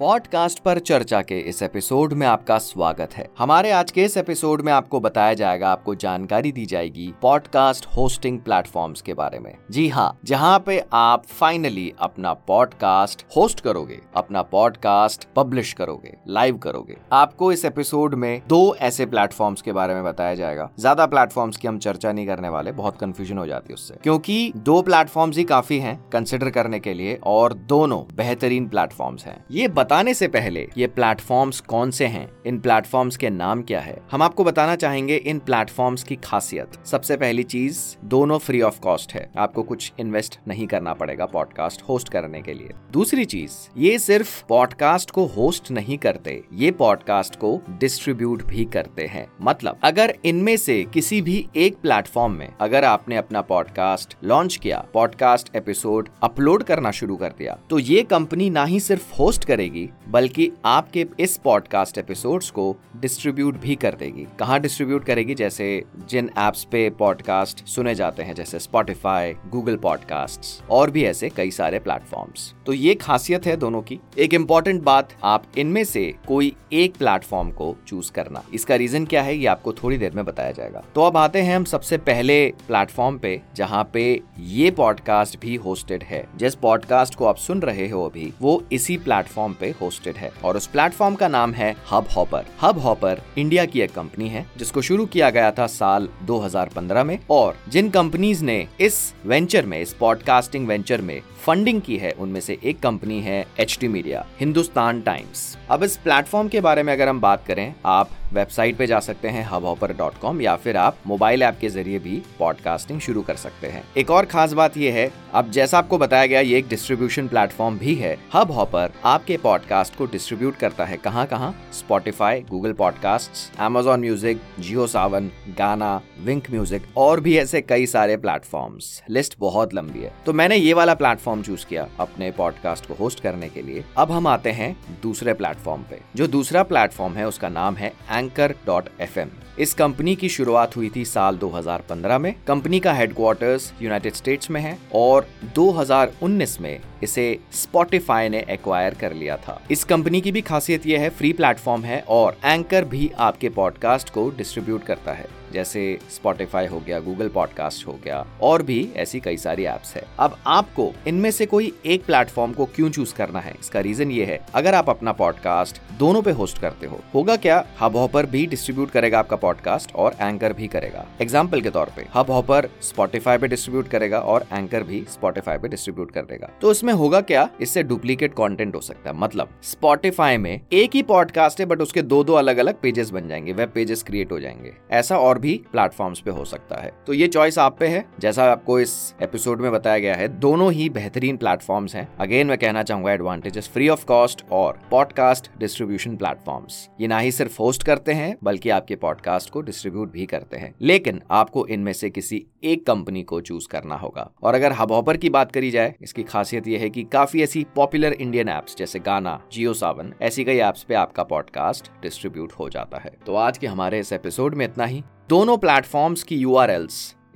Podcast पर चर्चा के इस एपिसोड में आपका स्वागत है। हमारे आज के इस एपिसोड में आपको बताया जाएगा, आपको जानकारी दी जाएगी पॉडकास्ट होस्टिंग प्लेटफॉर्म्स के बारे में। जी हाँ जहाँ पे आप फाइनली अपना पॉडकास्ट होस्ट करोगे, अपना पॉडकास्ट पब्लिश करोगे, लाइव करोगे। आपको इस एपिसोड में दो ऐसे प्लेटफॉर्म्स के बारे में बताया जाएगा। ज़्यादा प्लेटफॉर्म्स की हम चर्चा नहीं करने वाले, बहुत कंफ्यूजन हो जाती है उससे। क्योंकि दो प्लेटफॉर्म्स ही काफ़ी हैं कंसिडर करने के लिए, और दोनों बेहतरीन प्लेटफॉर्म्स हैं। ये बताने से पहले, ये प्लेटफॉर्म्स कौन से हैं? इन प्लेटफॉर्म्स के नाम क्या है? हम आपको बताना चाहेंगे इन प्लेटफॉर्म्स की खासियत। सबसे पहली चीज़, दोनों फ्री ऑफ़ कॉस्ट है। आपको कुछ इन्वेस्ट नहीं करना पड़ेगा पॉडकास्ट होस्ट करने के लिए। दूसरी चीज़, ये सिर्फ़ पॉडकास्ट को होस्ट नहीं करते, ये पॉडकास्ट को डिस्ट्रीब्यूट भी करते हैं। मतलब अगर इनमें से किसी भी एक प्लेटफॉर्म में अगर आपने अपना पॉडकास्ट लॉन्च किया पॉडकास्ट एपिसोड अपलोड करना शुरू कर दिया तो ये कंपनी ना ही सिर्फ़ होस्ट करेगी करेगी बल्कि आपके इस पॉडकास्ट एपिसोड्स को डिस्ट्रीब्यूट भी कर देगी। कहाँ डिस्ट्रीब्यूट करेगी? जैसे जिन एप्स पे पॉडकास्ट सुने जाते हैं, जैसे स्पॉटिफाई गूगल पॉडकास्ट और भी ऐसे कई सारे प्लेटफॉर्म्स तो ये खासियत है दोनों की। एक इंपॉर्टेंट बात, आप इनमें से कोई एक प्लेटफॉर्म को चूज़ करना। इसका रीजन क्या है, ये आपको थोड़ी देर में बताया जाएगा। तो अब आते हैं हम सबसे पहले प्लेटफॉर्म पे, जहाँ पे ये पॉडकास्ट भी होस्टेड है। जिस पॉडकास्ट को आप सुन रहे हो अभी, वो इसी प्लेटफॉर्म पे होस्टेड है। और उस प्लेटफॉर्म का नाम है Hubhopper Hubhopper India की एक कंपनी है, जिसको शुरू किया गया था साल 2015 में। और जिन कंपनीज़ ने इस वेंचर में, इस पॉडकास्टिंग वेंचर में फंडिंग की है, उनमें से एक कंपनी है एचडी मीडिया हिंदुस्तान टाइम्स अब इस प्लेटफॉर्म के बारे में अगर हम बात करें, आप वेबसाइट पे जा सकते हैं हब हॉपर डॉट कॉम या फिर आप मोबाइल ऐप के ज़रिए भी पॉडकास्टिंग शुरू कर सकते हैं। एक और खास बात यह है अब जैसा आपको बताया गया, ये एक डिस्ट्रीब्यूशन प्लेटफॉर्म भी है। हब हॉपर आपके पॉडकास्ट को डिस्ट्रीब्यूट करता है। कहाँ कहाँ? Spotify Google podcast Amazon music Jio Saavn Gaana Wynk music और भी ऐसे कई सारे प्लेटफॉर्म लिस्ट बहुत लंबी है। तो मैंने ये वाला प्लेटफॉर्म चूज़ किया अपने पॉडकास्ट को होस्ट करने के लिए। अब हम आते हैं दूसरे प्लेटफॉर्म पे। जो दूसरा प्लेटफॉर्म है, उसका नाम है एंकर डॉट एफ़ एम इस कंपनी की शुरुआत हुई थी साल 2015 में। कंपनी का हेडक्वार्टर्स यूनाइटेड स्टेट्स में है और 2019 में इसे स्पॉटिफाई ने एक्वायर कर लिया था। इस कंपनी की भी खासियत यह है फ्री प्लेटफॉर्म है और एंकर भी आपके पॉडकास्ट को डिस्ट्रीब्यूट करता है। जैसे स्पॉटिफाई हो गया गूगल पॉडकास्ट हो गया, और भी ऐसी कई सारी एप्स है। अब आपको इनमें से कोई एक प्लेटफॉर्म को क्यों चूज़ करना है? इसका रीजन ये है, अगर आप अपना पॉडकास्ट दोनों पे होस्ट करते हो, होगा क्या हब हॉपर भी डिस्ट्रीब्यूट करेगा आपका पॉडकास्ट और एंकर भी करेगा? एग्ज़ाम्पल के तौर पे हब हॉपर स्पॉटिफाई पे डिस्ट्रीब्यूट करेगा और एंकर भी स्पॉटिफाई पे डिस्ट्रीब्यूट कर देगा। तो इसमें होगा क्या? इससे डुप्लीकेट कंटेंट हो सकता है। मतलब स्पॉटिफाई में एक ही पॉडकास्ट है बट उसके दो दो अलग अलग पेजेस बन जाएँगे वेब पेजेस क्रिएट हो जाएँगे। ऐसा और भी प्लेटफॉर्म्स पे हो सकता है। तो ये चॉइस आप पे है। जैसा आपको इस एपिसोड में बताया गया है, दोनों ही बेहतरीन प्लेटफॉर्म्स हैं। अगेन मैं कहना चाहूँगा एडवांटेजेस फ्री ऑफ़ कॉस्ट और पॉडकास्ट डिस्ट्रीब्यूशन प्लेटफॉर्म्स ये ना ही सिर्फ़ होस्ट करते हैं, बल्कि आपके पॉडकास्ट को डिस्ट्रीब्यूट भी करते हैं। लेकिन आपको इनमें से किसी एक कंपनी को चूज़ करना होगा। और अगर हब हॉपर की बात करी जाए, इसकी खासियत यह है कि काफ़ी ऐसी पॉपुलर इंडियन एप्स जैसे गाना जियो सावन ऐसी कई एप्स पे आपका पॉडकास्ट डिस्ट्रीब्यूट हो जाता है। तो आज के हमारे इस एपिसोड में इतना ही। दोनों प्लेटफॉर्म्स की यू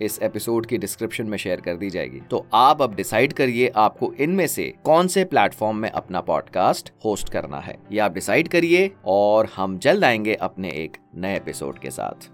इस एपिसोड की डिस्क्रिप्शन में शेयर कर दी जाएगी। तो आप अब डिसाइड करिए आपको इनमें से कौन से प्लेटफॉर्म में अपना पॉडकास्ट होस्ट करना है। ये आप डिसाइड करिए और हम जल्द आएँगे अपने एक नए एपिसोड के साथ।